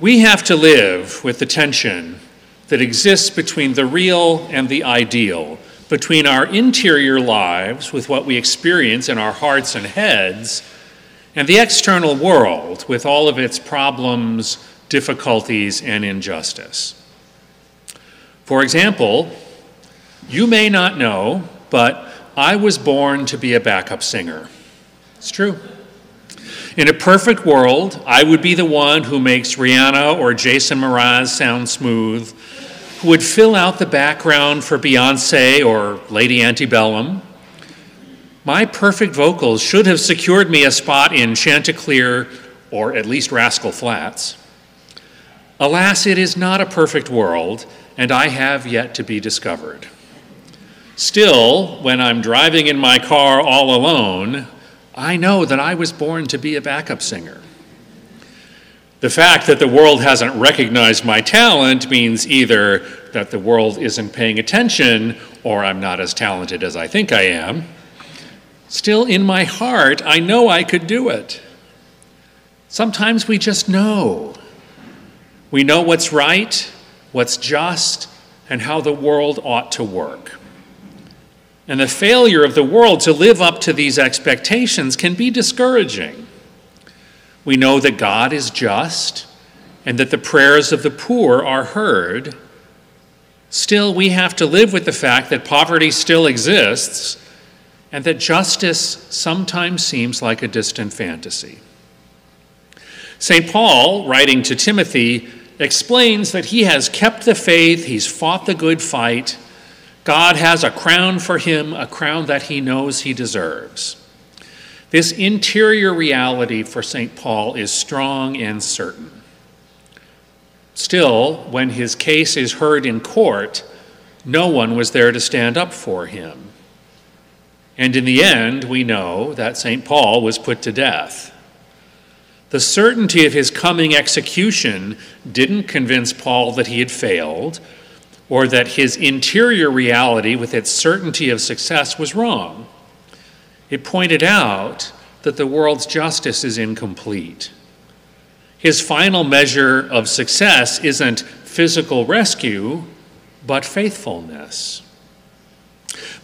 We have to live with the tension that exists between the real and the ideal, between our interior lives with what we experience in our hearts and heads, and the external world with all of its problems, difficulties, and injustice. For example, you may not know, but I was born to be a backup singer. It's true. In a perfect world, I would be the one who makes Rihanna or Jason Mraz sound smooth, who would fill out the background for Beyonce or Lady Antebellum. My perfect vocals should have secured me a spot in Chanticleer or at least Rascal Flatts. Alas, it is not a perfect world, and I have yet to be discovered. Still, when I'm driving in my car all alone, I know that I was born to be a backup singer. The fact that the world hasn't recognized my talent means either that the world isn't paying attention or I'm not as talented as I think I am. Still, in my heart, I know I could do it. Sometimes we just know. We know what's right, what's just, and how the world ought to work. And the failure of the world to live up to these expectations can be discouraging. We know that God is just and that the prayers of the poor are heard. Still, we have to live with the fact that poverty still exists and that justice sometimes seems like a distant fantasy. St. Paul, writing to Timothy, explains that he has kept the faith, he's fought the good fight God has a crown for him, a crown that he knows he deserves. This interior reality for St. Paul is strong and certain. Still, when his case is heard in court, no one was there to stand up for him. And in the end, we know that St. Paul was put to death. The certainty of his coming execution didn't convince Paul that he had failed or that his interior reality, with its certainty of success, was wrong. It pointed out that the world's justice is incomplete. His final measure of success isn't physical rescue, but faithfulness.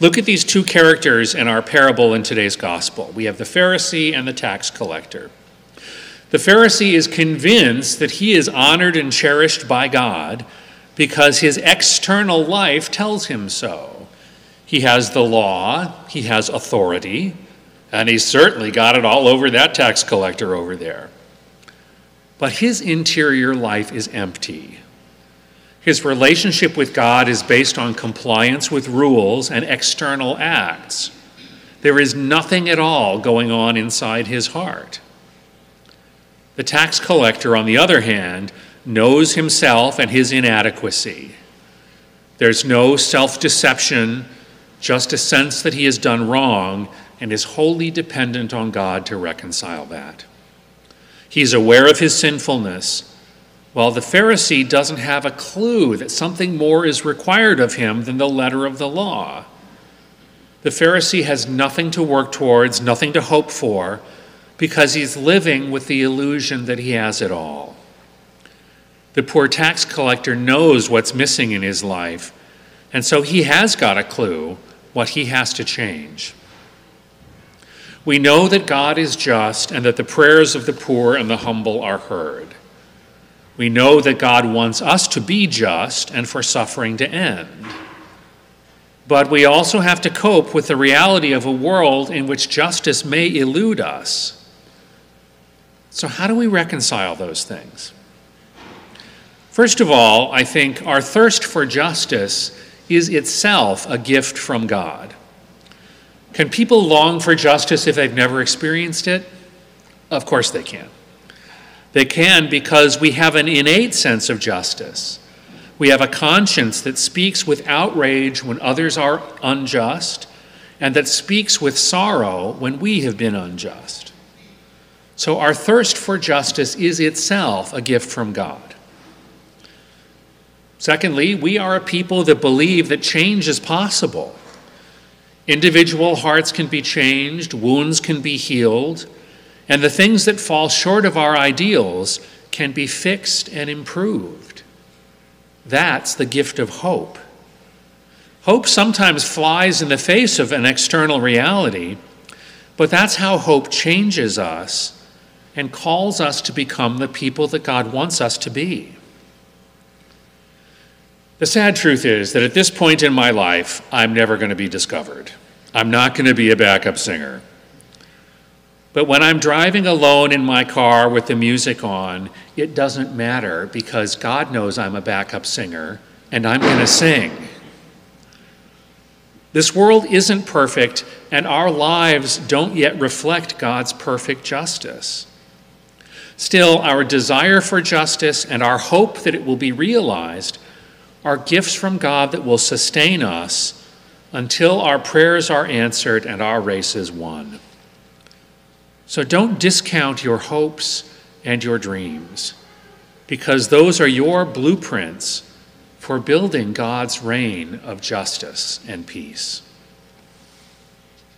Look at these two characters in our parable in today's gospel. We have the Pharisee and the tax collector. The Pharisee is convinced that he is honored and cherished by God because his external life tells him so. He has the law, he has authority, and he's certainly got it all over that tax collector over there. But his interior life is empty. His relationship with God is based on compliance with rules and external acts. There is nothing at all going on inside his heart. The tax collector, on the other hand, knows himself and his inadequacy. There's no self deception, just a sense that he has done wrong and is wholly dependent on God to reconcile that. He's aware of his sinfulness, while the Pharisee doesn't have a clue that something more is required of him than the letter of the law. The Pharisee has nothing to work towards, nothing to hope for, because he's living with the illusion that he has it all. The poor tax collector knows what's missing in his life, and so he has got a clue what he has to change. We know that God is just and that the prayers of the poor and the humble are heard. We know that God wants us to be just and for suffering to end. But we also have to cope with the reality of a world in which justice may elude us. So, how do we reconcile those things? First of all, I think our thirst for justice is itself a gift from God. Can people long for justice if they've never experienced it? Of course they can. They can because we have an innate sense of justice. We have a conscience that speaks with outrage when others are unjust, and that speaks with sorrow when we have been unjust. So, our thirst for justice is itself a gift from God. Secondly, we are a people that believe that change is possible. Individual hearts can be changed, wounds can be healed, and the things that fall short of our ideals can be fixed and improved. That's the gift of hope. Hope sometimes flies in the face of an external reality, but that's how hope changes us and calls us to become the people that God wants us to be. The sad truth is that at this point in my life, I'm never going to be discovered. I'm not going to be a backup singer. But when I'm driving alone in my car with the music on, it doesn't matter because God knows I'm a backup singer and I'm going to sing. This world isn't perfect, and our lives don't yet reflect God's perfect justice. Still, our desire for justice and our hope that it will be realized are gifts from God that will sustain us until our prayers are answered and our race is won. So don't discount your hopes and your dreams, because those are your blueprints for building God's reign of justice and peace.